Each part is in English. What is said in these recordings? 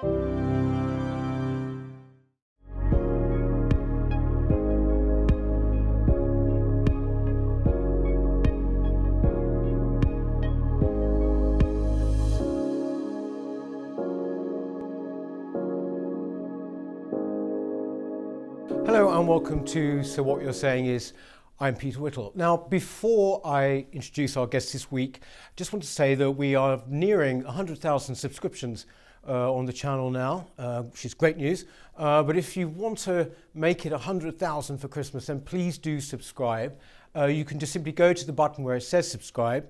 Hello and welcome to So What You're Saying Is. I'm Peter Whittle. Now, before I introduce our guest this week, I just want to say that we are nearing 100,000 subscriptions uh, on the channel now, uh, which is great news. Uh, but if you want to make it 100,000 for Christmas, then please do subscribe. Uh, you can just simply go to the button where it says subscribe.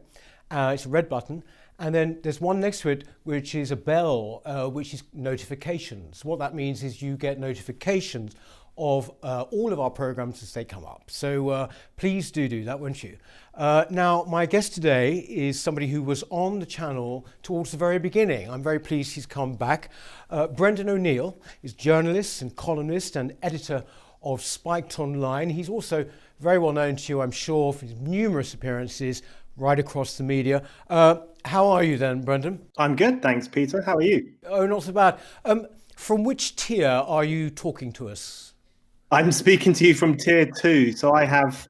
Uh, it's a red button. And then there's one next to it, which is a bell, uh, which is notifications. What that means is you get notifications of all of our programs as they come up. So please do do that, won't you? Uh, now, my guest today is somebody who was on the channel towards the very beginning. I'm very pleased he's come back. Uh, Brendan O'Neill is journalist and columnist and editor of Spiked Online. He's also very well known to you, I'm sure, for his numerous appearances right across the media. Uh, how are you then, Brendan? I'm good, thanks, Peter. How are you? Oh, not so bad. Um, from which tier are you talking to us? I'm speaking to you from tier two, so I have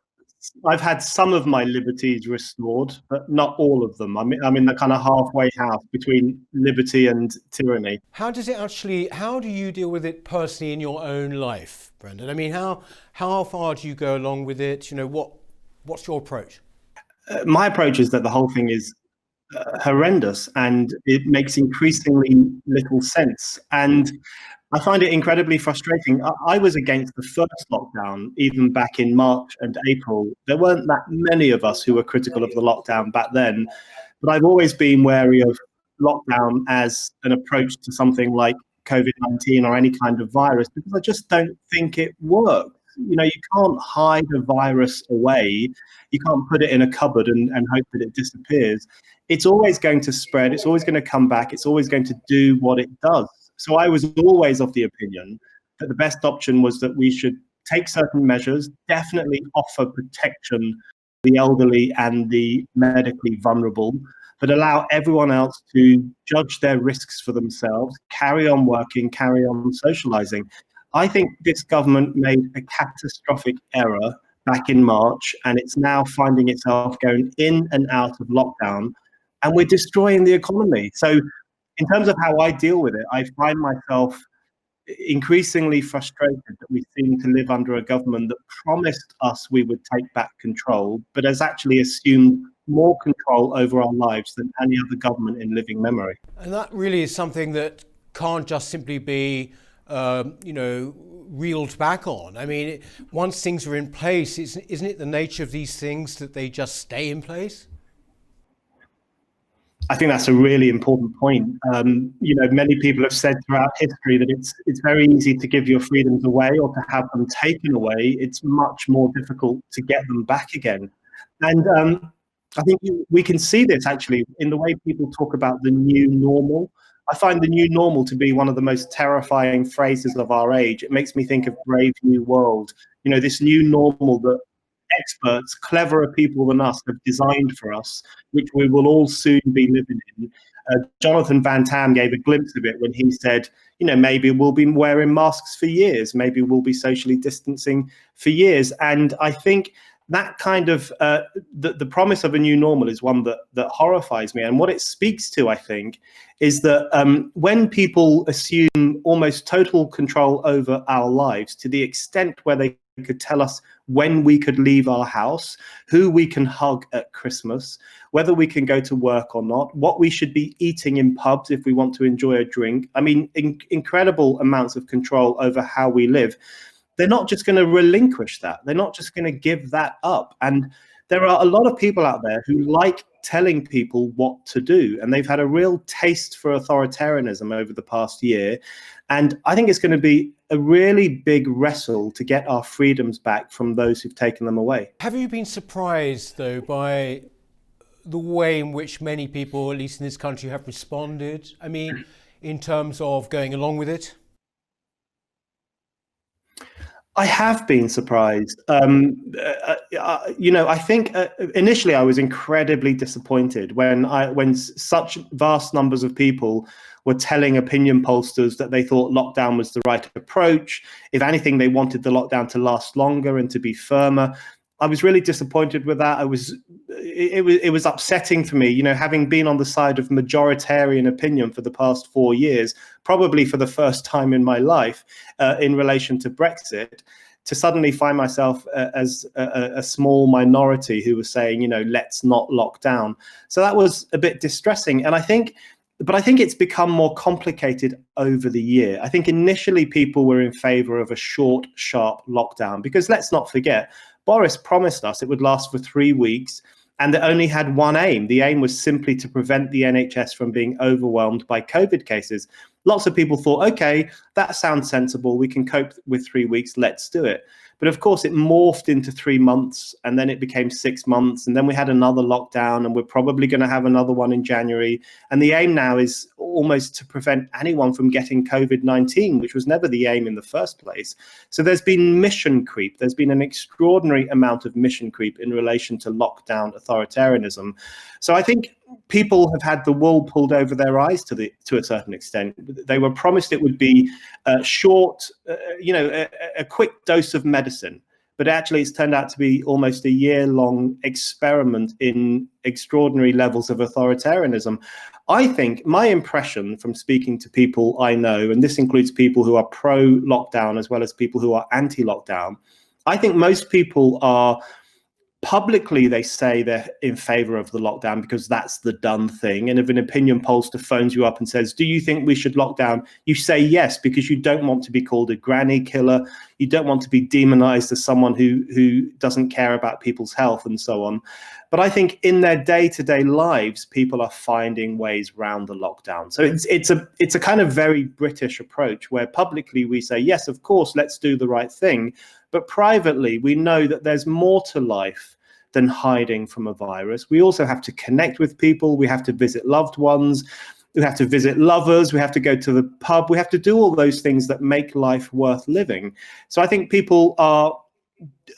I've had some of my liberties restored, but not all of them. I'm I'm in the kind of halfway house between liberty and tyranny. How does it actually? How do you deal with it personally in your own life, Brendan? I mean, how how far do you go along with it? You know, what what's your approach? Uh, my approach is that the whole thing is uh, horrendous and it makes increasingly little sense. And I find it incredibly frustrating. I, I, was against the first lockdown, even back in March and April. There weren't that many of us who were critical of the lockdown back then, but I've always been wary of lockdown as an approach to something like COVID 19 or any kind of virus because I just don't think it works. You know, you can't hide a virus away. You can't put it in a cupboard and, and hope that it disappears. It's always going to spread. It's always going to come back. It's always going to do what it does. So I was always of the opinion that the best option was that we should take certain measures, definitely offer protection to the elderly and the medically vulnerable, but allow everyone else to judge their risks for themselves, carry on working, carry on socializing. I think this government made a catastrophic error back in March, and it's now finding itself going in and out of lockdown, and we're destroying the economy. So in terms of how I deal with it, I find myself increasingly frustrated that we seem to live under a government that promised us we would take back control, but has actually assumed more control over our lives than any other government in living memory. And that really is something that can't just simply be, um, you know, reeled back on. I mean, once things are in place, isn't it the nature of these things that they just stay in place? I think that's a really important point. Um, you know, many people have said throughout history that it's it's very easy to give your freedoms away or to have them taken away. It's much more difficult to get them back again. And um, I think we can see this actually in the way people talk about the new normal. I find the new normal to be one of the most terrifying phrases of our age. It makes me think of Brave New World. You know, this new normal that experts, cleverer people than us, have designed for us, which we will all soon be living in. Uh, Jonathan Van Tam gave a glimpse of it when he said, you know, maybe we'll be wearing masks for years, maybe we'll be socially distancing for years. And I think that kind of uh, the, the promise of a new normal is one that that horrifies me. And what it speaks to, I think, is that um, when people assume almost total control over our lives to the extent where they could tell us when we could leave our house, who we can hug at Christmas, whether we can go to work or not, what we should be eating in pubs if we want to enjoy a drink. I mean, in- incredible amounts of control over how we live. They're not just going to relinquish that. They're not just going to give that up. And there are a lot of people out there who like telling people what to do. And they've had a real taste for authoritarianism over the past year. And I think it's going to be a really big wrestle to get our freedoms back from those who've taken them away. Have you been surprised, though, by the way in which many people, at least in this country, have responded? I mean, in terms of going along with it? I have been surprised. Um, uh, uh, you know, I think uh, initially I was incredibly disappointed when I when such vast numbers of people were telling opinion pollsters that they thought lockdown was the right approach. If anything, they wanted the lockdown to last longer and to be firmer. I was really disappointed with that. I was it, was it was upsetting for me, you know, having been on the side of majoritarian opinion for the past four years, probably for the first time in my life, uh, in relation to Brexit, to suddenly find myself uh, as a, a, small minority who was saying, you know, let's not lock down. So that was a bit distressing, and I think. But I think it's become more complicated over the year. I think initially people were in favor of a short, sharp lockdown because let's not forget, Boris promised us it would last for three weeks and it only had one aim. The aim was simply to prevent the NHS from being overwhelmed by COVID cases. Lots of people thought, okay, that sounds sensible. We can cope with three weeks. Let's do it. But of course, it morphed into three months and then it became six months. And then we had another lockdown, and we're probably going to have another one in January. And the aim now is almost to prevent anyone from getting COVID 19, which was never the aim in the first place. So there's been mission creep. There's been an extraordinary amount of mission creep in relation to lockdown authoritarianism. So I think people have had the wool pulled over their eyes to the to a certain extent. They were promised it would be a short, uh, you know, a, a, quick dose of medicine, but actually it's turned out to be almost a year long experiment in extraordinary levels of authoritarianism. I think my impression from speaking to people I know, and this includes people who are pro lockdown as well as people who are anti lockdown. I think most people are publicly they say they're in favor of the lockdown because that's the done thing. And if an opinion pollster phones you up and says do you think we should lock down? you say yes because you don't want to be called a granny killer. You don't want to be demonized as someone who who doesn't care about people's health and so on. But i think in their day-to-day lives people are finding ways around the lockdown. So it's it's a it's a kind of very british approach where publicly we say yes of course let's do the right thing but privately, we know that there's more to life than hiding from a virus. We also have to connect with people, we have to visit loved ones. We have to visit lovers. We have to go to the pub. We have to do all those things that make life worth living. So I think people are,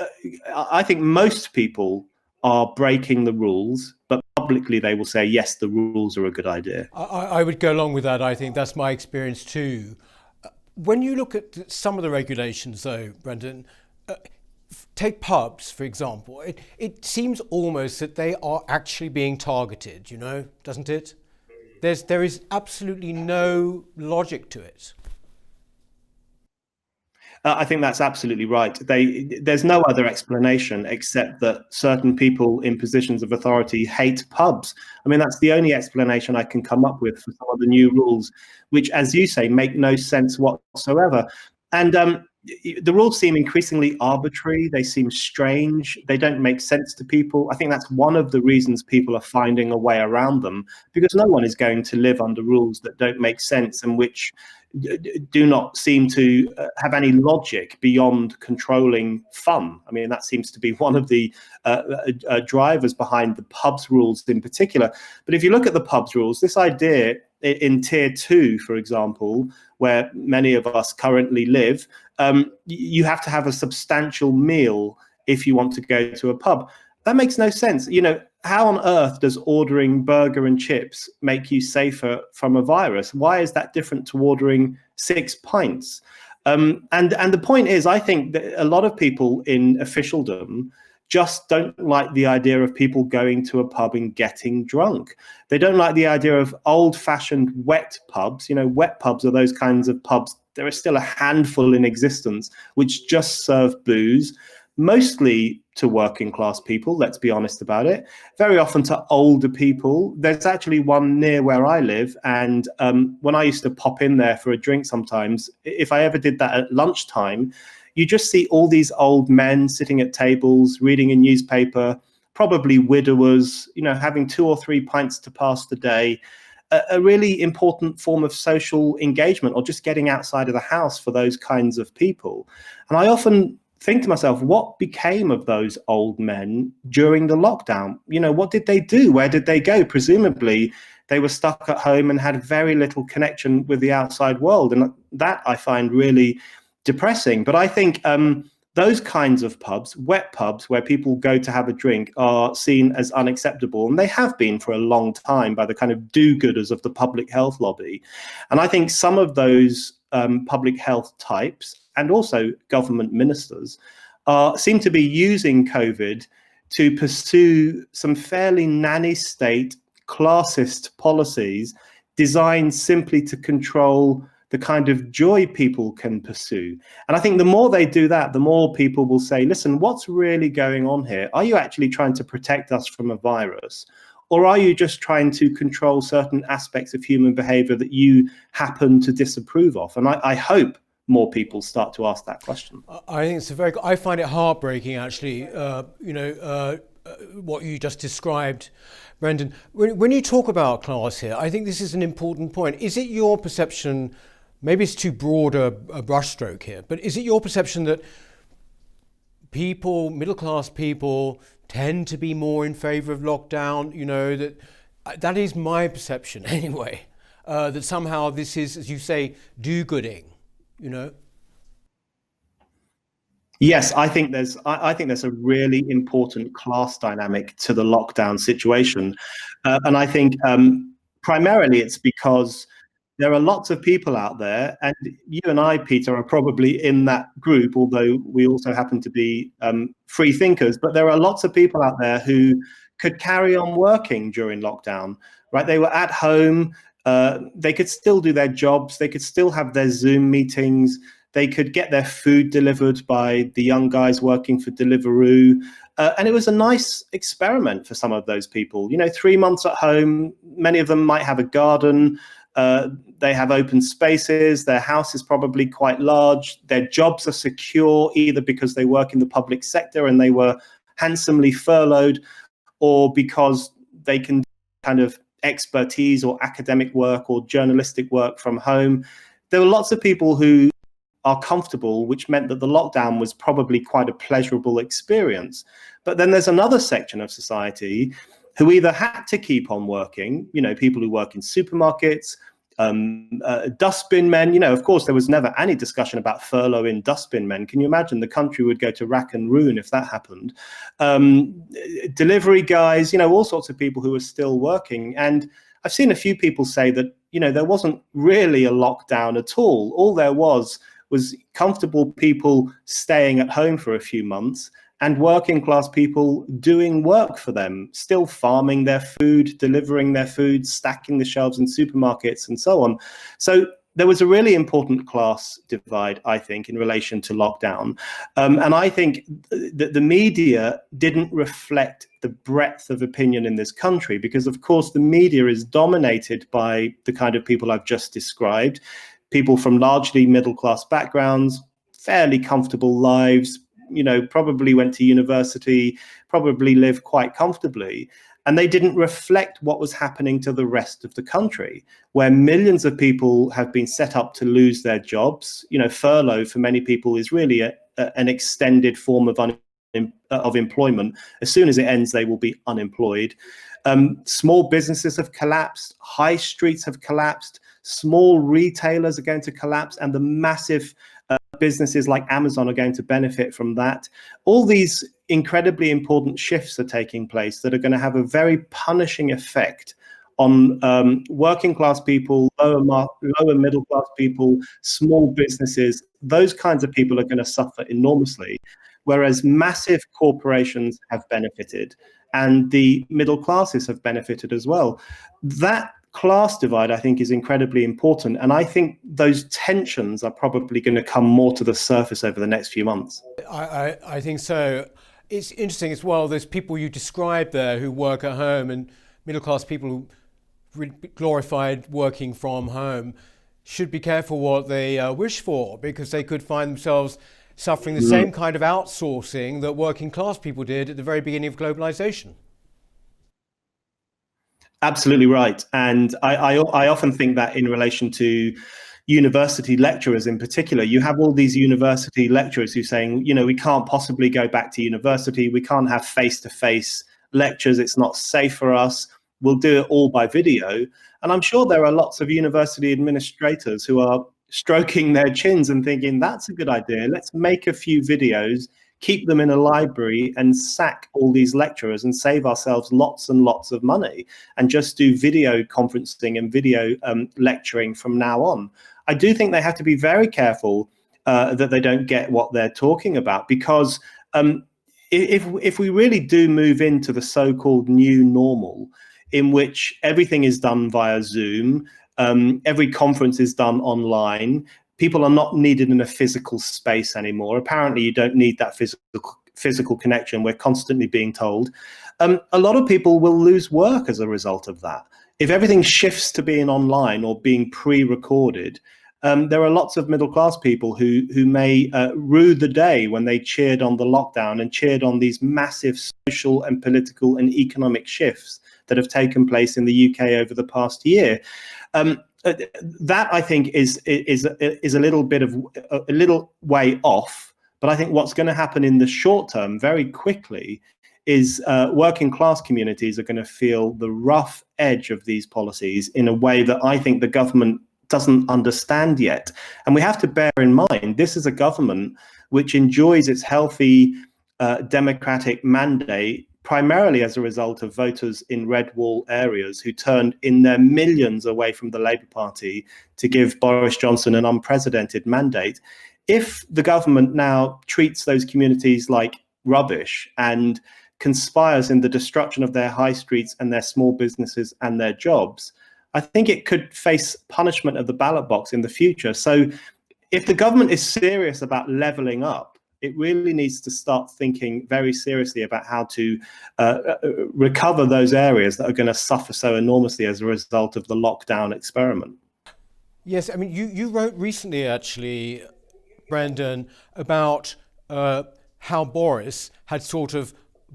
uh, I think most people are breaking the rules, but publicly they will say, yes, the rules are a good idea. I, I, would go along with that. I think that's my experience too. Uh, when you look at some of the regulations, though, Brendan, take pubs, for example. It, it seems almost that they are actually being targeted, you know, doesn't it? There's, there is absolutely no logic to it. Uh, I think that's absolutely right. They, there's no other explanation except that certain people in positions of authority hate pubs. I mean, that's the only explanation I can come up with for some of the new rules, which, as you say, make no sense whatsoever. And um, the rules seem increasingly arbitrary. They seem strange. They don't make sense to people. I think that's one of the reasons people are finding a way around them because no one is going to live under rules that don't make sense and which do not seem to uh, have any logic beyond controlling fun. I mean, that seems to be one of the uh, uh, uh, drivers behind the pubs rules in particular. But if you look at the pubs rules, this idea in tier two, for example, where many of us currently live, um, you have to have a substantial meal if you want to go to a pub. That makes no sense. You know, how on earth does ordering burger and chips make you safer from a virus? Why is that different to ordering six pints? Um, and and the point is, I think that a lot of people in officialdom just don't like the idea of people going to a pub and getting drunk. They don't like the idea of old-fashioned wet pubs. You know, wet pubs are those kinds of pubs. There are still a handful in existence which just serve booze mostly to working class people, let's be honest about it, very often to older people. There's actually one near where I live. And um, when I used to pop in there for a drink sometimes, if I ever did that at lunchtime, you just see all these old men sitting at tables, reading a newspaper, probably widowers, you know, having two or three pints to pass the day. A, really important form of social engagement or just getting outside of the house for those kinds of people. And I often think to myself, what became of those old men during the lockdown? You know, what did they do? Where did they go? Presumably, they were stuck at home and had very little connection with the outside world. And that I find really depressing. But I think um, those kinds of pubs, wet pubs, where people go to have a drink, are seen as unacceptable. And they have been for a long time by the kind of do gooders of the public health lobby. And I think some of those um, public health types and also government ministers uh, seem to be using COVID to pursue some fairly nanny state classist policies designed simply to control the kind of joy people can pursue. And I think the more they do that, the more people will say, listen, what's really going on here? Are you actually trying to protect us from a virus? Or are you just trying to control certain aspects of human behavior that you happen to disapprove of? And I, I hope more people start to ask that question. I think it's a very, I find it heartbreaking actually, uh, you know, uh, uh, what you just described, Brendan. When, when you talk about class here, I think this is an important point. Is it your perception maybe it's too broad a, a brushstroke here, but is it your perception that people, middle class people, tend to be more in favour of lockdown? You know that uh, that is my perception anyway. Uh, that somehow this is, as you say, do-gooding. You know. Yes, I think there's I, I, think there's a really important class dynamic to the lockdown situation, uh, and I think um, primarily it's because there are lots of people out there, and you and I, Peter, are probably in that group, although we also happen to be um, free thinkers. But there are lots of people out there who could carry on working during lockdown, right? They were at home, uh, they could still do their jobs, they could still have their Zoom meetings, they could get their food delivered by the young guys working for Deliveroo. Uh, and it was a nice experiment for some of those people. You know, three months at home, many of them might have a garden. Uh, they have open spaces. Their house is probably quite large. Their jobs are secure either because they work in the public sector and they were handsomely furloughed, or because they can kind of expertise or academic work or journalistic work from home. There were lots of people who are comfortable, which meant that the lockdown was probably quite a pleasurable experience. But then there's another section of society who either had to keep on working, you know, people who work in supermarkets, um, uh, dustbin men. You know, of course, there was never any discussion about furloughing dustbin men. Can you imagine the country would go to rack and ruin if that happened? Um, delivery guys, you know, all sorts of people who are still working. And I've seen a few people say that, you know, there wasn't really a lockdown at all. All there was was comfortable people staying at home for a few months and working class people doing work for them, still farming their food, delivering their food, stacking the shelves in supermarkets, and so on. So there was a really important class divide, I think, in relation to lockdown. Um, and I think that the media didn't reflect the breadth of opinion in this country because, of course, the media is dominated by the kind of people I've just described people from largely middle class backgrounds, fairly comfortable lives, you know, probably went to university, probably lived quite comfortably. And they didn't reflect what was happening to the rest of the country, where millions of people have been set up to lose their jobs. You know, furlough for many people is really a, a, an extended form of un, of employment. As soon as it ends, they will be unemployed. Um, small businesses have collapsed, high streets have collapsed, small retailers are going to collapse, and the massive businesses like Amazon are going to benefit from that. All these incredibly important shifts are taking place that are going to have a very punishing effect on um, working class people, lower, mar- lower middle class people, small businesses. Those kinds of people are going to suffer enormously, whereas massive corporations have benefited and the middle classes have benefited as well. That class divide, I think, is incredibly important. And I think those tensions are probably going to come more to the surface over the next few months. I, I, I think so. It's interesting as well. There's people you described there who work at home and middle class people who glorified working from home should be careful what they uh, wish for because they could find themselves suffering the mm. same kind of outsourcing that working class people did at the very beginning of globalization. Absolutely right. And I, I, I often think that in relation to university lecturers in particular, you have all these university lecturers who are saying, you know, we can't possibly go back to university. We can't have face to face lectures. It's not safe for us. We'll do it all by video. And I'm sure there are lots of university administrators who are stroking their chins and thinking, that's a good idea. Let's make a few videos, keep them in a library, and sack all these lecturers and save ourselves lots and lots of money and just do video conferencing and video um, lecturing from now on. I do think they have to be very careful uh, that they don't get what they're talking about because um, if if we really do move into the so-called new normal, in which everything is done via Zoom, um, every conference is done online. People are not needed in a physical space anymore. Apparently, you don't need that physical physical connection. We're constantly being told. Um, a lot of people will lose work as a result of that. If everything shifts to being online or being pre-recorded, um, there are lots of middle class people who who may uh, rue the day when they cheered on the lockdown and cheered on these massive social and political and economic shifts that have taken place in the UK over the past year. Um, uh, that I think is is is a little bit of a little way off, but I think what's going to happen in the short term, very quickly, is uh, working class communities are going to feel the rough edge of these policies in a way that I think the government doesn't understand yet. And we have to bear in mind this is a government which enjoys its healthy uh, democratic mandate primarily as a result of voters in red wall areas who turned in their millions away from the Labour Party to give Boris Johnson an unprecedented mandate. If the government now treats those communities like rubbish and conspires in the destruction of their high streets and their small businesses and their jobs, I think it could face punishment of the ballot box in the future. So if the government is serious about leveling up, it really needs to start thinking very seriously about how to uh, uh recover those areas that are going to suffer so enormously as a result of the lockdown experiment. Yes, I mean, you, you wrote recently, actually, Brandon, about uh, how Boris had sort of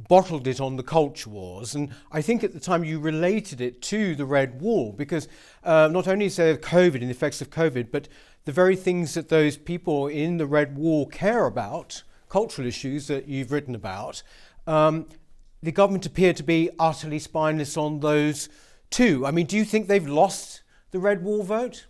bottled it on the culture wars. And I think at the time you related it to the Red Wall because uh, not only there COVID and the effects of COVID, but the very things that those people in the Red Wall care about, cultural issues that you've written about, um, the government appear to be utterly spineless on those too. I mean, do you think they've lost the Red Wall vote?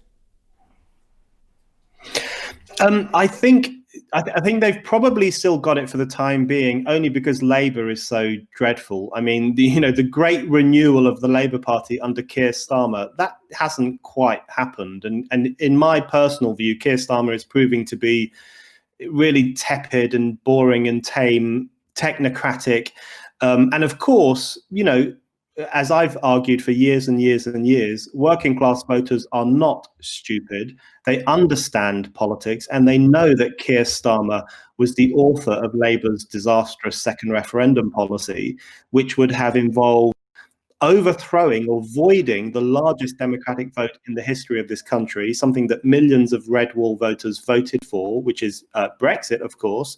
Um, I think I, th- I, think they've probably still got it for the time being, only because Labour is so dreadful. I mean, the, you know, the great renewal of the Labour Party under Keir Starmer that hasn't quite happened, and and in my personal view, Keir Starmer is proving to be really tepid and boring and tame, technocratic, um, and of course, you know, as I've argued for years and years and years, working class voters are not stupid. They understand politics and they know that Keir Starmer was the author of Labour's disastrous second referendum policy, which would have involved overthrowing or voiding the largest democratic vote in the history of this country, something that millions of red wall voters voted for, which is uh, Brexit, of course.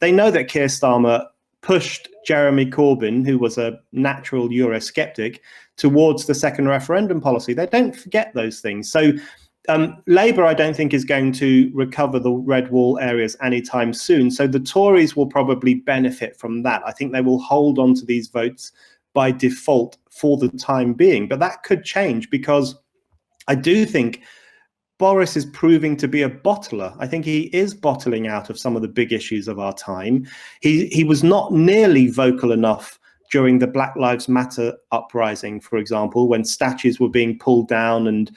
They know that Keir Starmer pushed Jeremy Corbyn, who was a natural Eurosceptic, towards the second referendum policy. They don't forget those things. So um, Labour, I don't think, is going to recover the red wall areas anytime soon. So the Tories will probably benefit from that. I think they will hold on to these votes by default for the time being. But that could change because I do think Boris is proving to be a bottler. I think he is bottling out of some of the big issues of our time. He he was not nearly vocal enough during the Black Lives Matter uprising, for example, when statues were being pulled down and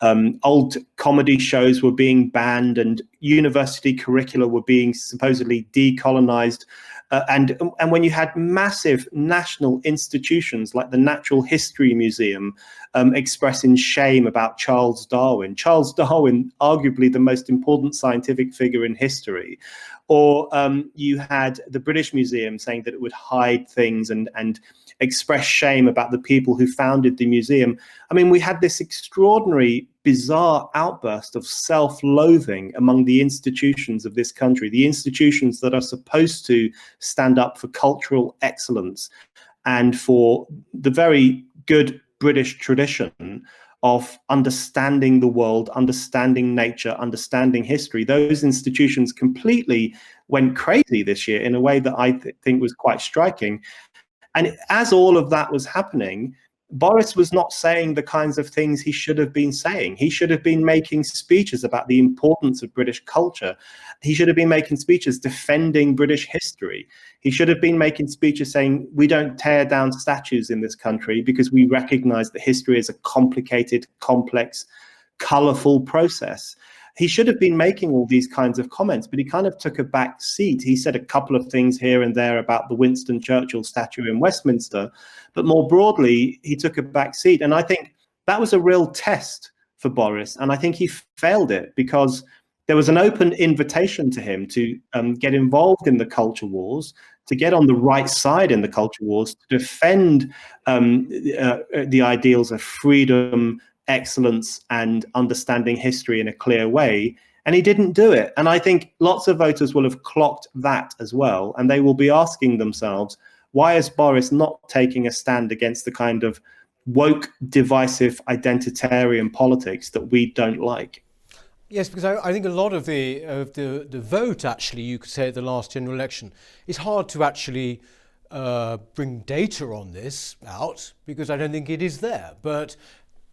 um, old comedy shows were being banned and university curricula were being supposedly decolonized. Uh, and and when you had massive national institutions like the Natural History Museum um, expressing shame about Charles Darwin, Charles Darwin, arguably the most important scientific figure in history, or um, you had the British Museum saying that it would hide things and and express shame about the people who founded the museum. I mean, we had this extraordinary, bizarre outburst of self loathing among the institutions of this country, the institutions that are supposed to stand up for cultural excellence and for the very good British tradition of understanding the world, understanding nature, understanding history. Those institutions completely went crazy this year in a way that I th- think was quite striking. And as all of that was happening, Boris was not saying the kinds of things he should have been saying. He should have been making speeches about the importance of British culture. He should have been making speeches defending British history. He should have been making speeches saying, we don't tear down statues in this country because we recognize that history is a complicated, complex, colorful process he should have been making all these kinds of comments, but he kind of took a back seat. He said a couple of things here and there about the Winston Churchill statue in Westminster, but more broadly, he took a back seat. And I think that was a real test for Boris. And I think he failed it because there was an open invitation to him to um, get involved in the culture wars, to get on the right side in the culture wars, to defend um, uh, the ideals of freedom, excellence and understanding history in a clear way. And he didn't do it. And I think lots of voters will have clocked that as well. And they will be asking themselves, why is Boris not taking a stand against the kind of woke, divisive, identitarian politics that we don't like? Yes, because I, I, think a lot of the of the the vote, actually, you could say at the last general election, it's hard to actually uh, bring data on this out because I don't think it is there. But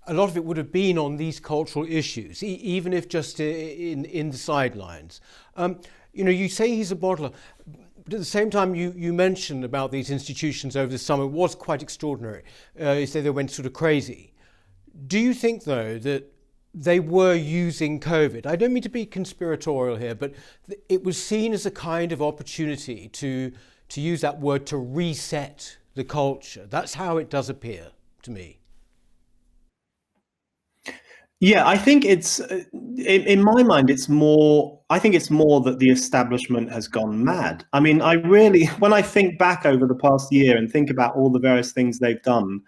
a lot of it would have been on these cultural issues, e- even if just in, in the sidelines. Um, you know, you say he's a bottler, but at the same time, you, you mentioned about these institutions over the summer was quite extraordinary. Uh, you say they went sort of crazy. Do you think, though, that they were using COVID? I don't mean to be conspiratorial here, but th- it was seen as a kind of opportunity to, to use that word to reset the culture. That's how it does appear to me. Yeah, I think it's uh, in, my mind, it's more. I think it's more that the establishment has gone mad. I mean, I really, when I think back over the past year and think about all the various things they've done,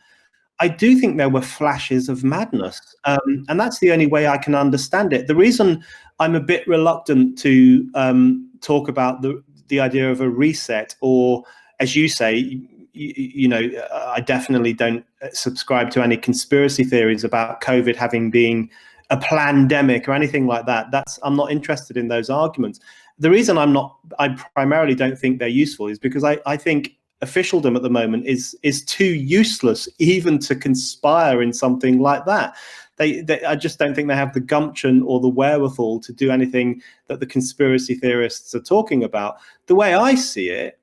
I do think there were flashes of madness, um, and that's the only way I can understand it. The reason I'm a bit reluctant to um, talk about the the idea of a reset, or as you say, you, know, I definitely don't subscribe to any conspiracy theories about COVID having been a pandemic or anything like that. That's I'm not interested in those arguments. The reason I'm not, I primarily don't think they're useful is because I, I think officialdom at the moment is is too useless even to conspire in something like that. They, they, I just don't think they have the gumption or the wherewithal to do anything that the conspiracy theorists are talking about. The way I see it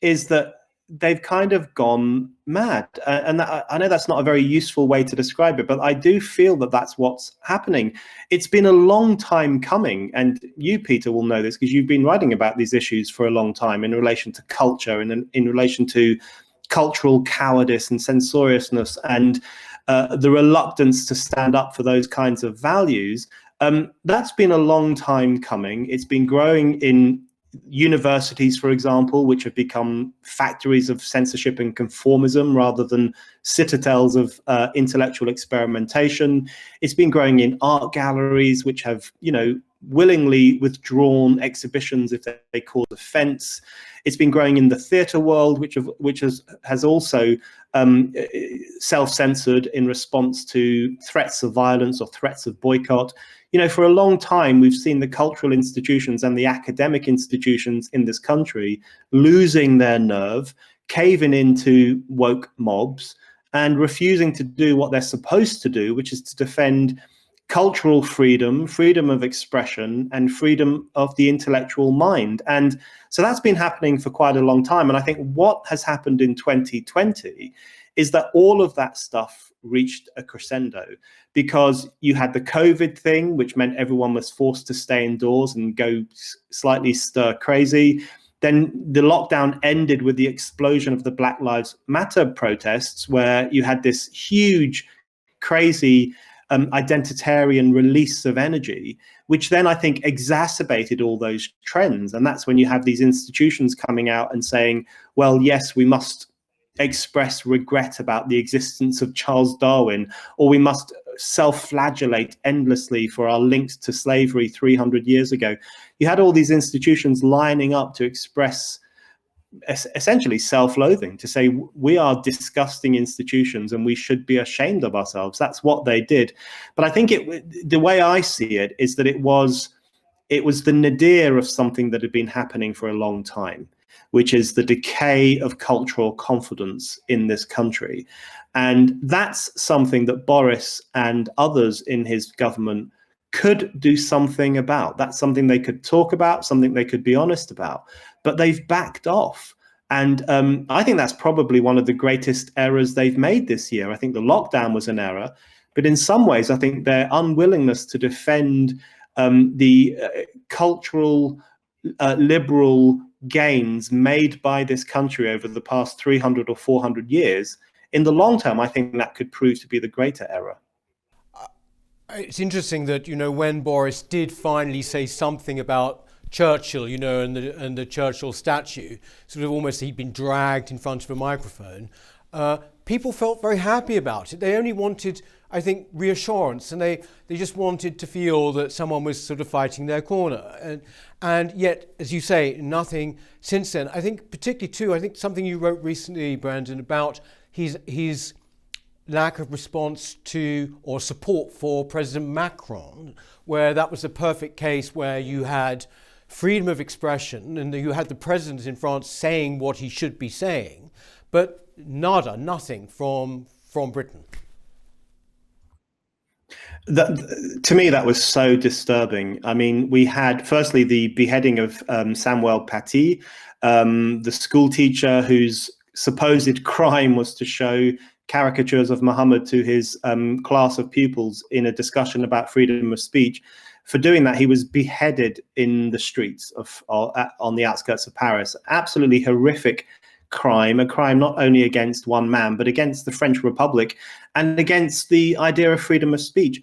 is that they've kind of gone mad. And i know that's not a very useful way to describe it but i do feel that that's what's happening. It's been a long time coming and you peter will know this because you've been writing about these issues for a long time in relation to culture and in, in relation to cultural cowardice and censoriousness and uh, the reluctance to stand up for those kinds of values. Um, that's been a long time coming. It's been growing in universities, for example, which have become factories of censorship and conformism rather than citadels of uh, intellectual experimentation. It's been growing in art galleries, which have, you know, willingly withdrawn exhibitions if they, they cause offence. It's been growing in the theatre world, which have, which has has also um, self-censored in response to threats of violence or threats of boycott you know, for a long time, we've seen the cultural institutions and the academic institutions in this country losing their nerve, caving into woke mobs, and refusing to do what they're supposed to do, which is to defend cultural freedom, freedom of expression, and freedom of the intellectual mind. And so that's been happening for quite a long time. And I think what has happened in 2020 is that all of that stuff reached a crescendo because you had the COVID thing, which meant everyone was forced to stay indoors and go slightly stir crazy. Then the lockdown ended with the explosion of the Black Lives Matter protests, where you had this huge, crazy um, identitarian release of energy, which then I think exacerbated all those trends. And that's when you have these institutions coming out and saying, well, yes, we must express regret about the existence of Charles Darwin, or we must self flagellate endlessly for our links to slavery 300 years ago. You had all these institutions lining up to express essentially self-loathing to say we are disgusting institutions and we should be ashamed of ourselves. That's what they did. But i think it the way i see it is that it was it was the nadir of something that had been happening for a long time which is the decay of cultural confidence in this country. And that's something that Boris and others in his government could do something about. That's something they could talk about, something they could be honest about. But they've backed off. And um, I think that's probably one of the greatest errors they've made this year. I think the lockdown was an error. But in some ways, I think their unwillingness to defend um, the uh, cultural uh, liberal gains made by this country over the past 300 or 400 years, in the long term, I think that could prove to be the greater error. It's interesting that, you know, when Boris did finally say something about Churchill, you know, and the, and the Churchill statue, sort of almost he'd been dragged in front of a microphone, uh, people felt very happy about it. They only wanted, I think, reassurance, and they, they just wanted to feel that someone was sort of fighting their corner. And, and yet, as you say, nothing since then. I think, particularly, too, I think something you wrote recently, Brandon, about his, his lack of response to or support for President Macron, where that was a perfect case where you had freedom of expression and you had the president in France saying what he should be saying, but nada, nothing from from Britain. That, to me, that was so disturbing. I mean, we had firstly the beheading of um, Samuel Paty, um, the school teacher whose supposed crime was to show caricatures of Muhammad to his um, class of pupils in a discussion about freedom of speech. For doing that, he was beheaded in the streets of uh, on the outskirts of Paris. Absolutely horrific crime, a crime not only against one man, but against the French Republic and against the idea of freedom of speech.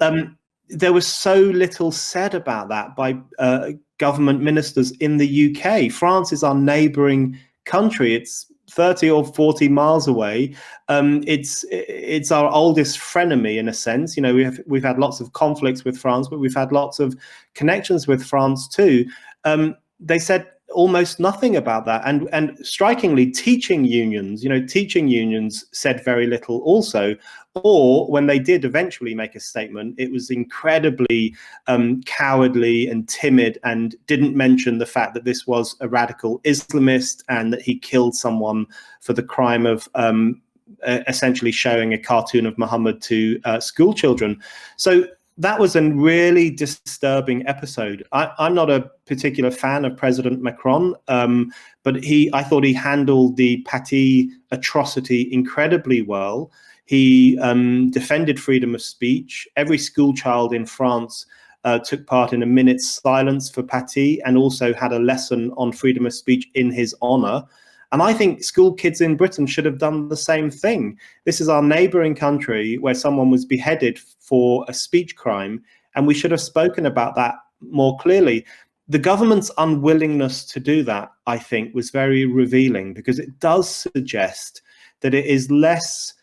Um, there was so little said about that by uh, government ministers in the UK. France is our neighbouring country. It's 30 or 40 miles away. Um, it's it's our oldest frenemy in a sense. You know, we have we've had lots of conflicts with France, but we've had lots of connections with France too. Um, they said almost nothing about that. And and strikingly teaching unions you know teaching unions said very little also or when they did eventually make a statement it was incredibly um, cowardly and timid and didn't mention the fact that this was a radical islamist and that he killed someone for the crime of um, essentially showing a cartoon of muhammad to uh, school children. So that was a really disturbing episode. I, am not a particular fan of President Macron, um, but he, I thought he handled the Paty atrocity incredibly well. He um, defended freedom of speech. Every school child in France uh, took part in a minute's silence for Paty and also had a lesson on freedom of speech in his honor. And I think school kids in Britain should have done the same thing. This is our neighboring country where someone was beheaded for a speech crime, and we should have spoken about that more clearly. The government's unwillingness to do that, I think, was very revealing because it does suggest that it is less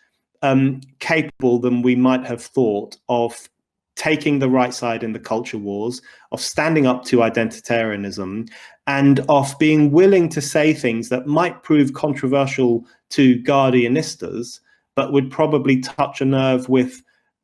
um, capable than we might have thought of taking the right side in the culture wars, of standing up to identitarianism, and of being willing to say things that might prove controversial to Guardianistas, but would probably touch a nerve with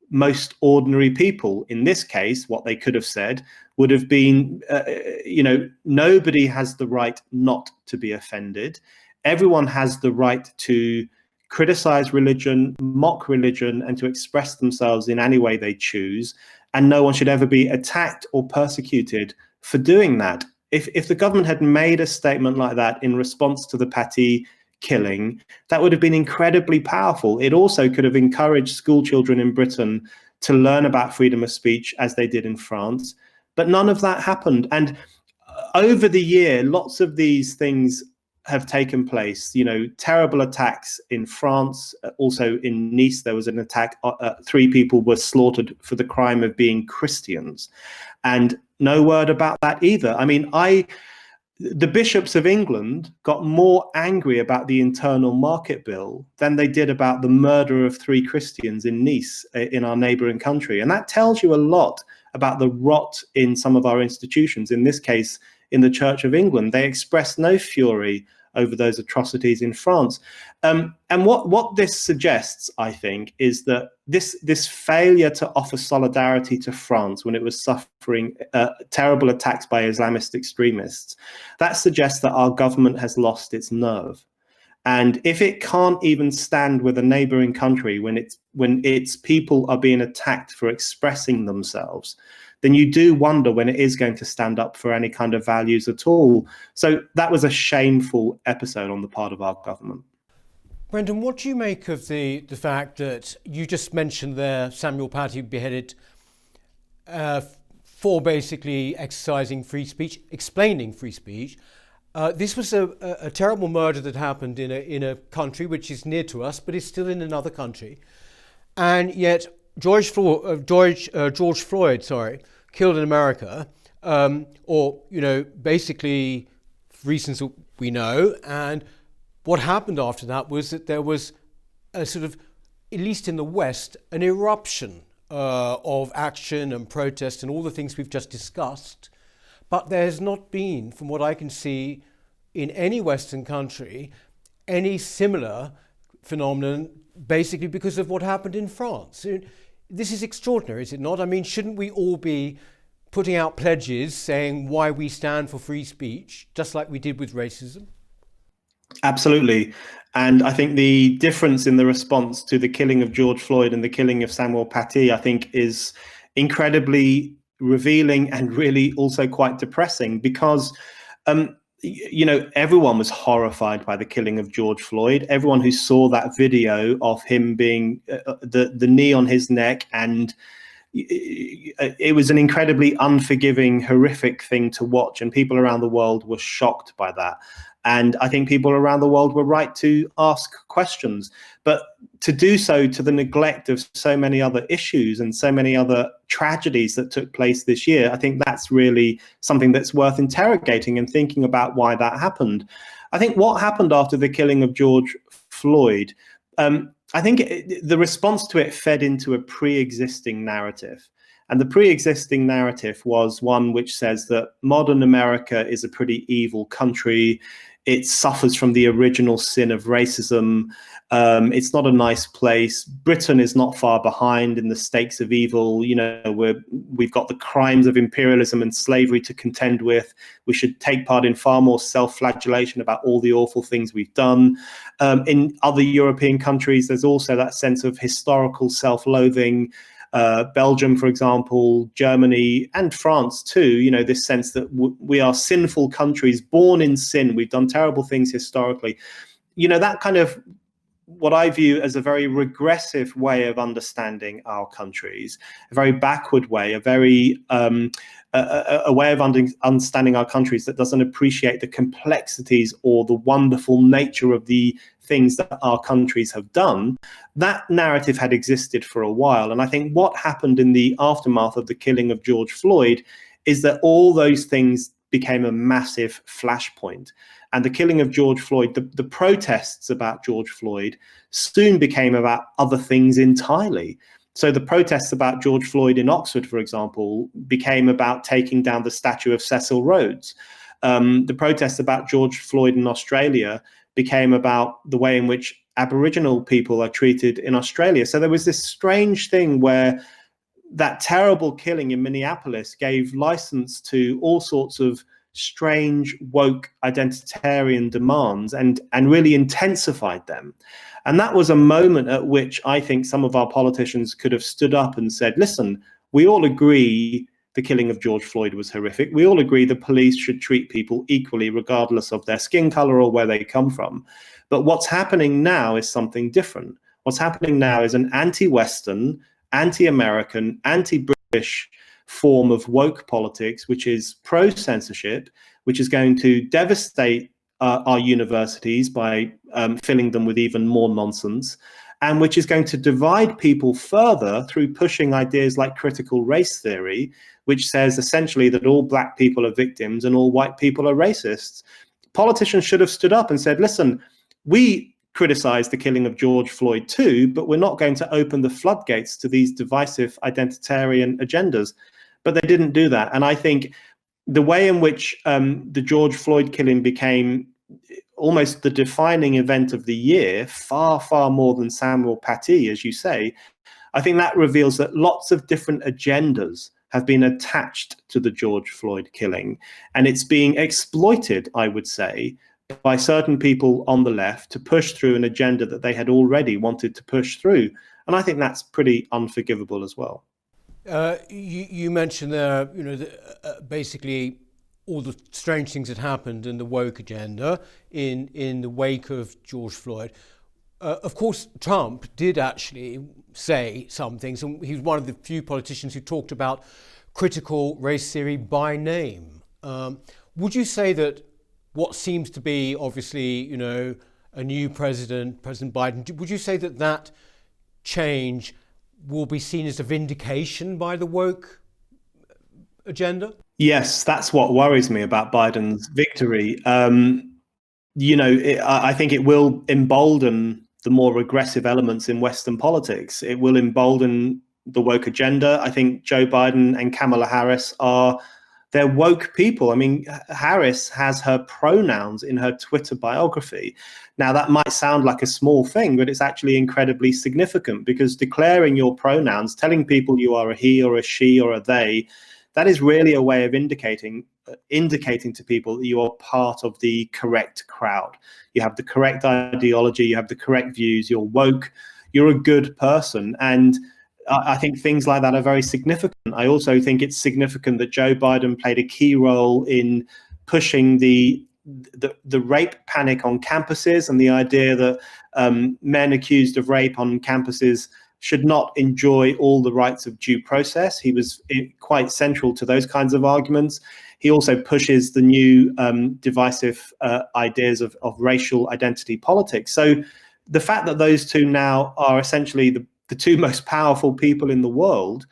most ordinary people. In this case, what they could have said would have been, uh, you know, nobody has the right not to be offended. Everyone has the right to criticize religion, mock religion, and to express themselves in any way they choose. And no one should ever be attacked or persecuted for doing that. If, if the government had made a statement like that in response to the Paty killing, that would have been incredibly powerful. It also could have encouraged school children in Britain to learn about freedom of speech as they did in France. But none of that happened. And uh, over the year, lots of these things have taken place. You know, terrible attacks in France. Uh, also in Nice, there was an attack. Uh, uh, three people were slaughtered for the crime of being Christians, and no word about that either. I mean, I the bishops of England got more angry about the internal market bill than they did about the murder of three Christians in Nice, uh, in our neighboring country. And that tells you a lot about the rot in some of our institutions. In this case, in the Church of England, they expressed no fury over those atrocities in France. Um, and what, what this suggests, I think, is that this, this failure to offer solidarity to France when it was suffering uh, terrible attacks by Islamist extremists, that suggests that our government has lost its nerve. And if it can't even stand with a neighboring country when it's when its people are being attacked for expressing themselves, then you do wonder when it is going to stand up for any kind of values at all. So that was a shameful episode on the part of our government. Brendan, what do you make of the, the fact that you just mentioned there Samuel Paty beheaded uh, for basically exercising free speech, explaining free speech? Uh, this was a, a, a, terrible murder that happened in a, in a country which is near to us, but is still in another country. And yet, George, Flo- uh, George, uh, George Floyd, sorry, killed in America, um, or, you know, basically reasons we know. And what happened after that was that there was a sort of, at least in the West, an eruption uh, of action and protest and all the things we've just discussed. But there has not been, from what I can see, in any Western country, any similar phenomenon, basically because of what happened in France. This is extraordinary, is it not? I mean, shouldn't we all be putting out pledges saying why we stand for free speech, just like we did with racism? Absolutely. And I think the difference in the response to the killing of George Floyd and the killing of Samuel Paty, I think, is incredibly revealing and really also quite depressing because um, you know everyone was horrified by the killing of George Floyd everyone who saw that video of him being uh, uh the the knee on his neck and it was an incredibly unforgiving horrific thing to watch and people around the world were shocked by that and I think people around the world were right to ask questions. But to do so to the neglect of so many other issues and so many other tragedies that took place this year, I think that's really something that's worth interrogating and thinking about why that happened. I think what happened after the killing of George Floyd, um, I think it, the response to it fed into a pre existing narrative. And the pre existing narrative was one which says that modern America is a pretty evil country it suffers from the original sin of racism. Um, it's not a nice place. Britain is not far behind in the stakes of evil. You know, we're, we've got the crimes of imperialism and slavery to contend with. We should take part in far more self-flagellation about all the awful things we've done. Um, in other European countries, there's also that sense of historical self-loathing uh, Belgium, for example, Germany, and France too. You know, this sense that w- we are sinful countries, born in sin. We've done terrible things historically. You know, that kind of what I view as a very regressive way of understanding our countries, a very backward way, a very um, a, a, way of under, understanding our countries that doesn't appreciate the complexities or the wonderful nature of the things that our countries have done. That narrative had existed for a while, and I think what happened in the aftermath of the killing of George Floyd is that all those things became a massive flashpoint and the killing of George Floyd, the, the protests about George Floyd soon became about other things entirely. So the protests about George Floyd in Oxford, for example, became about taking down the statue of Cecil Rhodes. Um, the protests about George Floyd in Australia became about the way in which Aboriginal people are treated in Australia. So there was this strange thing where that terrible killing in Minneapolis gave license to all sorts of strange woke identitarian demands and and really intensified them. And that was a moment at which i think some of our politicians could have stood up and said listen we all agree the killing of george floyd was horrific. We all agree the police should treat people equally regardless of their skin color or where they come from. But what's happening now is something different. What's happening now is an anti-western anti-american anti-british form of woke politics, which is pro censorship, which is going to devastate uh, our universities by um, filling them with even more nonsense, and which is going to divide people further through pushing ideas like critical race theory, which says essentially that all black people are victims and all white people are racists. Politicians should have stood up and said, listen, we criticize the killing of George Floyd too, but we're not going to open the floodgates to these divisive identitarian agendas but they didn't do that. And I think the way in which um, the George Floyd killing became almost the defining event of the year, far, far more than Samuel Paty, as you say, I think that reveals that lots of different agendas have been attached to the George Floyd killing. And it's being exploited, I would say, by certain people on the left to push through an agenda that they had already wanted to push through. And I think that's pretty unforgivable as well. Uh, you, you, mentioned there, you know, the, uh, basically all the strange things that happened in the woke agenda in, in the wake of George Floyd. Uh, of course, Trump did actually say some things, and he was one of the few politicians who talked about critical race theory by name. Um, would you say that what seems to be obviously, you know, a new president, President Biden, would you say that that change will be seen as a vindication by the woke agenda? Yes, that's what worries me about Biden's victory. Um, you know, it, I think it will embolden the more regressive elements in Western politics. It will embolden the woke agenda. I think Joe Biden and Kamala Harris are they're woke people. I mean, Harris has her pronouns in her Twitter biography. Now, that might sound like a small thing, but it's actually incredibly significant because declaring your pronouns, telling people you are a he or a she or a they, that is really a way of indicating indicating to people that you are part of the correct crowd. You have the correct ideology, you have the correct views, you're woke, you're a good person, and I think things like that are very significant. I also think it's significant that Joe Biden played a key role in pushing the the, the rape panic on campuses and the idea that um, men accused of rape on campuses should not enjoy all the rights of due process. He was eh, quite central to those kinds of arguments. He also pushes the new um, divisive uh, ideas of, of racial identity politics. So the fact that those two now are essentially the the two most powerful people in the world,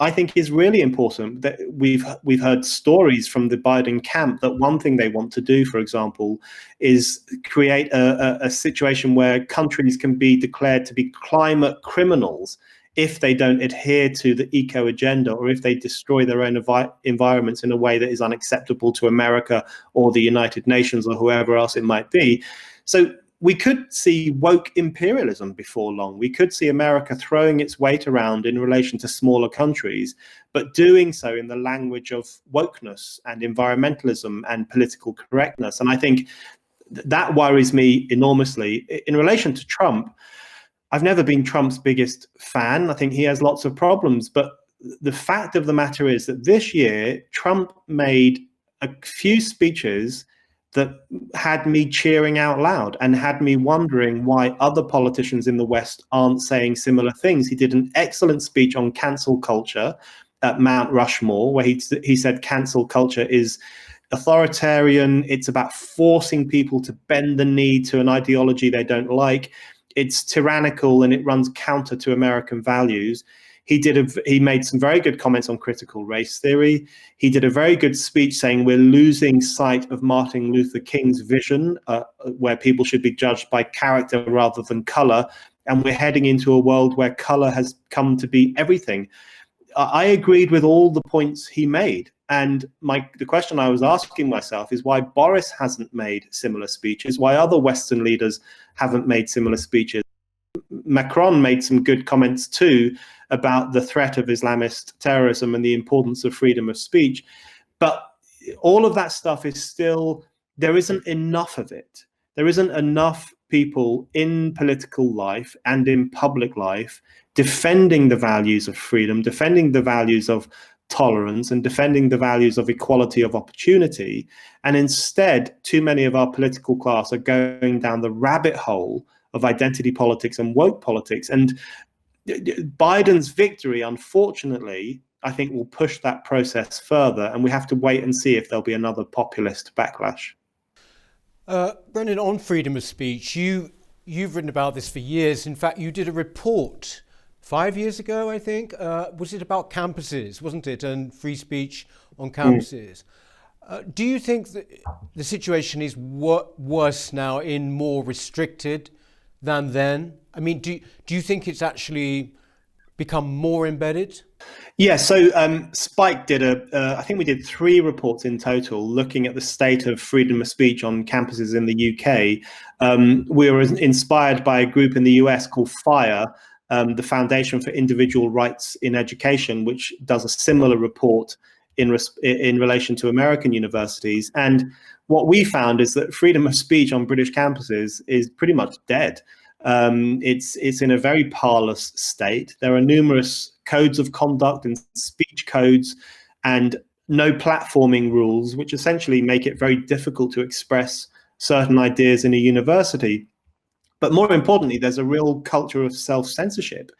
I think is really important. That we've we've heard stories from the Biden camp that one thing they want to do, for example, is create a, a, a situation where countries can be declared to be climate criminals if they don't adhere to the eco agenda or if they destroy their own envi- environments in a way that is unacceptable to America or the United Nations or whoever else it might be. So we could see woke imperialism before long. We could see America throwing its weight around in relation to smaller countries, but doing so in the language of wokeness and environmentalism and political correctness. And I think that worries me enormously. In relation to Trump, I've never been Trump's biggest fan. I think he has lots of problems. But the fact of the matter is that this year, Trump made a few speeches that had me cheering out loud and had me wondering why other politicians in the West aren't saying similar things. He did an excellent speech on cancel culture at Mount Rushmore, where he, he said cancel culture is authoritarian, it's about forcing people to bend the knee to an ideology they don't like, it's tyrannical, and it runs counter to American values. He did a, he made some very good comments on critical race theory. He did a very good speech saying we're losing sight of Martin Luther King's vision, uh, where people should be judged by character rather than color, and we're heading into a world where color has come to be everything. I agreed with all the points he made. And my the question I was asking myself is why Boris hasn't made similar speeches, why other Western leaders haven't made similar speeches. Macron made some good comments too about the threat of Islamist terrorism and the importance of freedom of speech. But all of that stuff is still, there isn't enough of it. There isn't enough people in political life and in public life defending the values of freedom, defending the values of tolerance, and defending the values of equality of opportunity. And instead, too many of our political class are going down the rabbit hole of identity politics and woke politics. And Biden's victory, unfortunately, I think will push that process further, and we have to wait and see if there'll be another populist backlash. Uh, Brendan, on freedom of speech, you you've written about this for years. In fact, you did a report five years ago, I think. Uh, was it about campuses, wasn't it, and free speech on hmm. campuses? Mm. Uh, do you think that the situation is wor- worse now in more restricted than then? I mean, do do you think it's actually become more embedded? Yeah, so um, Spiked did a. Uh, I think we did three reports in total looking at the state of freedom of speech on campuses in the UK. Um, we were inspired by a group in the US called FIRE, um, the Foundation for Individual Rights in Education, which does a similar report in, res- in relation to American universities. And what we found is that freedom of speech on British campuses is pretty much dead. Um, it's it's in a very parlous state. There are numerous codes of conduct and speech codes, and no platforming rules, which essentially make it very difficult to express certain ideas in a university. But more importantly, there's a real culture of self censorship.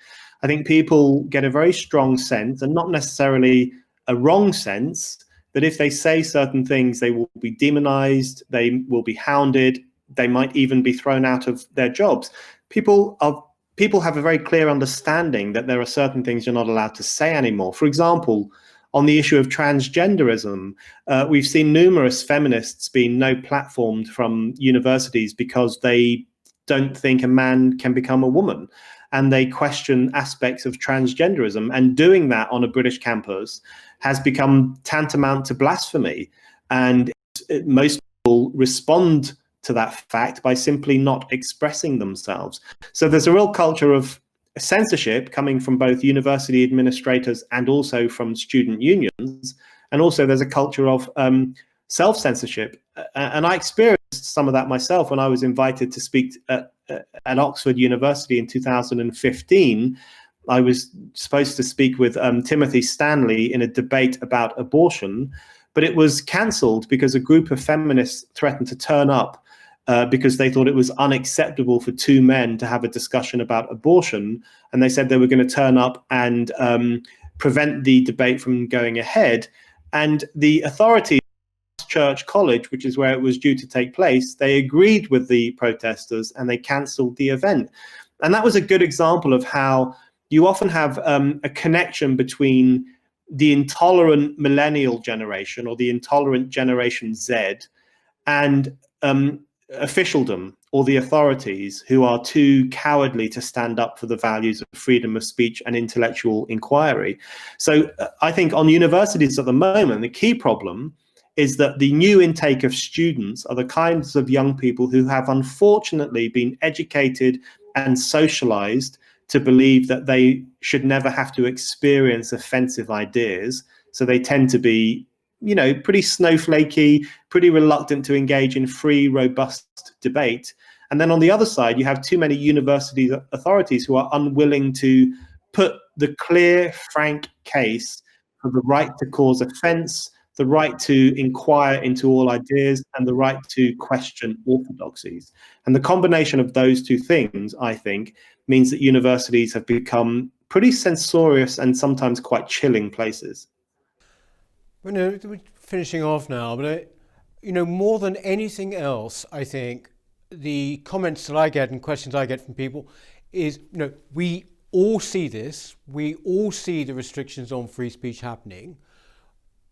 I think people get a very strong sense, and not necessarily a wrong sense, that if they say certain things, they will be demonized, they will be hounded, they might even be thrown out of their jobs. People are people have a very clear understanding that there are certain things you're not allowed to say anymore. For example, on the issue of transgenderism, uh, we've seen numerous feminists being no platformed from universities because they don't think a man can become a woman and they question aspects of transgenderism. And doing that on a British campus has become tantamount to blasphemy. And it, most people respond to that fact by simply not expressing themselves. So there's a real culture of censorship coming from both university administrators and also from student unions. And also there's a culture of um, self censorship. And I experienced some of that myself when I was invited to speak at, at Oxford University in 2015. I was supposed to speak with um, Timothy Stanley in a debate about abortion, but it was cancelled because a group of feminists threatened to turn up uh, because they thought it was unacceptable for two men to have a discussion about abortion. And they said they were going to turn up and um, prevent the debate from going ahead. And the authorities, Church College, which is where it was due to take place, they agreed with the protesters and they cancelled the event. And that was a good example of how you often have um, a connection between the intolerant millennial generation or the intolerant generation Z and um, officialdom or the authorities who are too cowardly to stand up for the values of freedom of speech and intellectual inquiry. So uh, I think on universities at the moment, the key problem is that the new intake of students are the kinds of young people who have unfortunately been educated and socialized to believe that they should never have to experience offensive ideas. So they tend to be, you know, pretty snowflakey, pretty reluctant to engage in free, robust debate. And then on the other side, you have too many university authorities who are unwilling to put the clear, frank case for the right to cause offense, the right to inquire into all ideas, and the right to question orthodoxies. And the combination of those two things, I think, means that universities have become pretty censorious and sometimes quite chilling places. We're finishing off now, but I, you know, more than anything else, I think the comments that I get and questions I get from people is, you know, we all see this, we all see the restrictions on free speech happening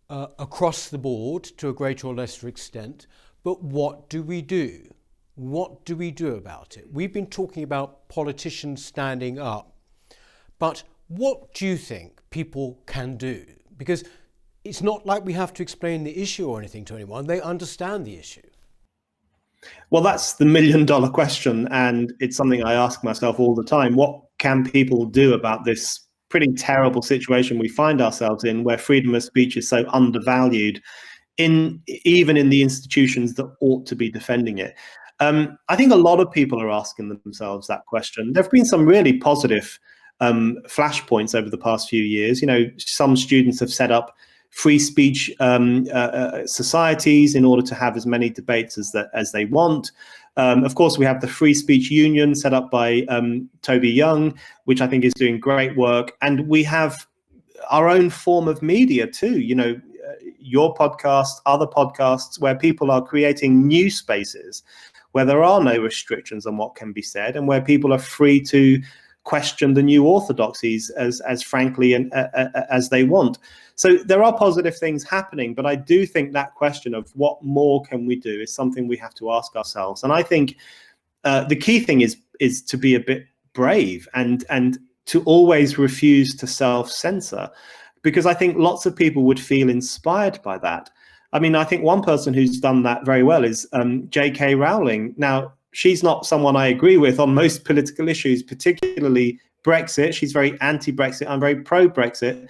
uh, across the board to a greater or lesser extent, but what do we do? What do we do about it? We've been talking about politicians standing up, but what do you think people can do? Because it's not like we have to explain the issue or anything to anyone, they understand the issue. Well, that's the million dollar question. And it's something I ask myself all the time. What can people do about this pretty terrible situation we find ourselves in where freedom of speech is so undervalued in even in the institutions that ought to be defending it. Um, i think a lot of people are asking themselves that question. There have been some really positive um, flashpoints over the past few years. You know some students have set up free speech um, uh, uh, societies in order to have as many debates as that as they want um, of course, we have the Free Speech Union set up by um, Toby Young, which I think is doing great work. And we have our own form of media too. You know, uh, your podcast, other podcasts, where people are creating new spaces where there are no restrictions on what can be said and where people are free to question the new orthodoxies as as frankly and uh, as they want. So there are positive things happening, but I do think that question of what more can we do is something we have to ask ourselves. And I think uh, the key thing is is to be a bit brave and and to always refuse to self censor, because I think lots of people would feel inspired by that. I mean, I think one person who's done that very well is um, J.K. Rowling. Now, she's not someone I agree with on most political issues, particularly Brexit. She's very anti-Brexit. I'm very pro-Brexit,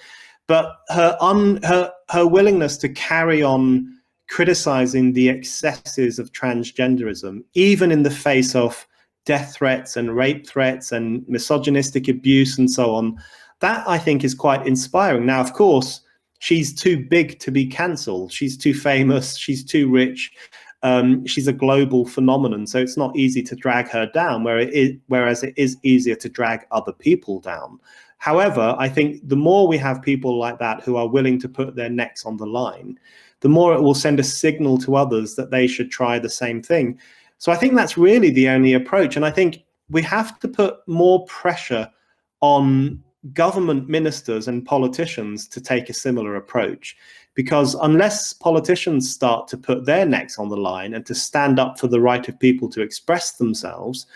but her un, her her willingness to carry on criticizing the excesses of transgenderism, even in the face of death threats and rape threats and misogynistic abuse and so on, that I think is quite inspiring. Now, of course, she's too big to be cancelled. She's too famous. She's too rich. Um, she's a global phenomenon, so it's not easy to drag her down. Where it is, whereas it is easier to drag other people down. However, I think the more we have people like that who are willing to put their necks on the line, the more it will send a signal to others that they should try the same thing. So I think that's really the only approach. And I think we have to put more pressure on government ministers and politicians to take a similar approach. Because unless politicians start to put their necks on the line and to stand up for the right of people to express themselves,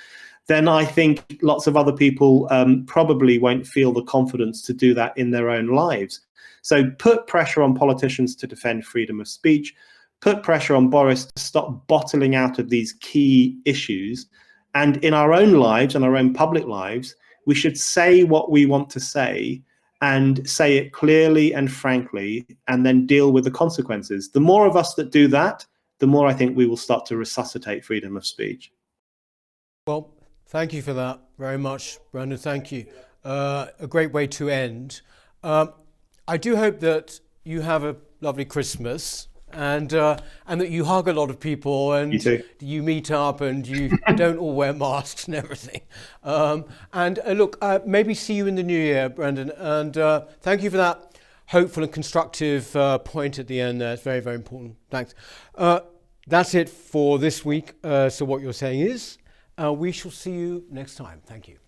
then I think lots of other people um, probably won't feel the confidence to do that in their own lives. So put pressure on politicians to defend freedom of speech, put pressure on Boris to stop bottling out of these key issues. And in our own lives and our own public lives, we should say what we want to say and say it clearly and frankly, and then deal with the consequences. The more of us that do that, the more I think we will start to resuscitate freedom of speech. Well, thank you for that very much, Brendan. Thank you. Uh, a great way to end. Um, I do hope that you have a lovely Christmas and uh, and that you hug a lot of people and you, you meet up and you don't all wear masks and everything. Um, and uh, look, uh, maybe see you in the new year, Brendan. And uh, thank you for that hopeful and constructive uh, point at the end there. It's very, very important. Thanks. Uh, that's it for this week. so what you're saying is, we shall see you next time. Thank you.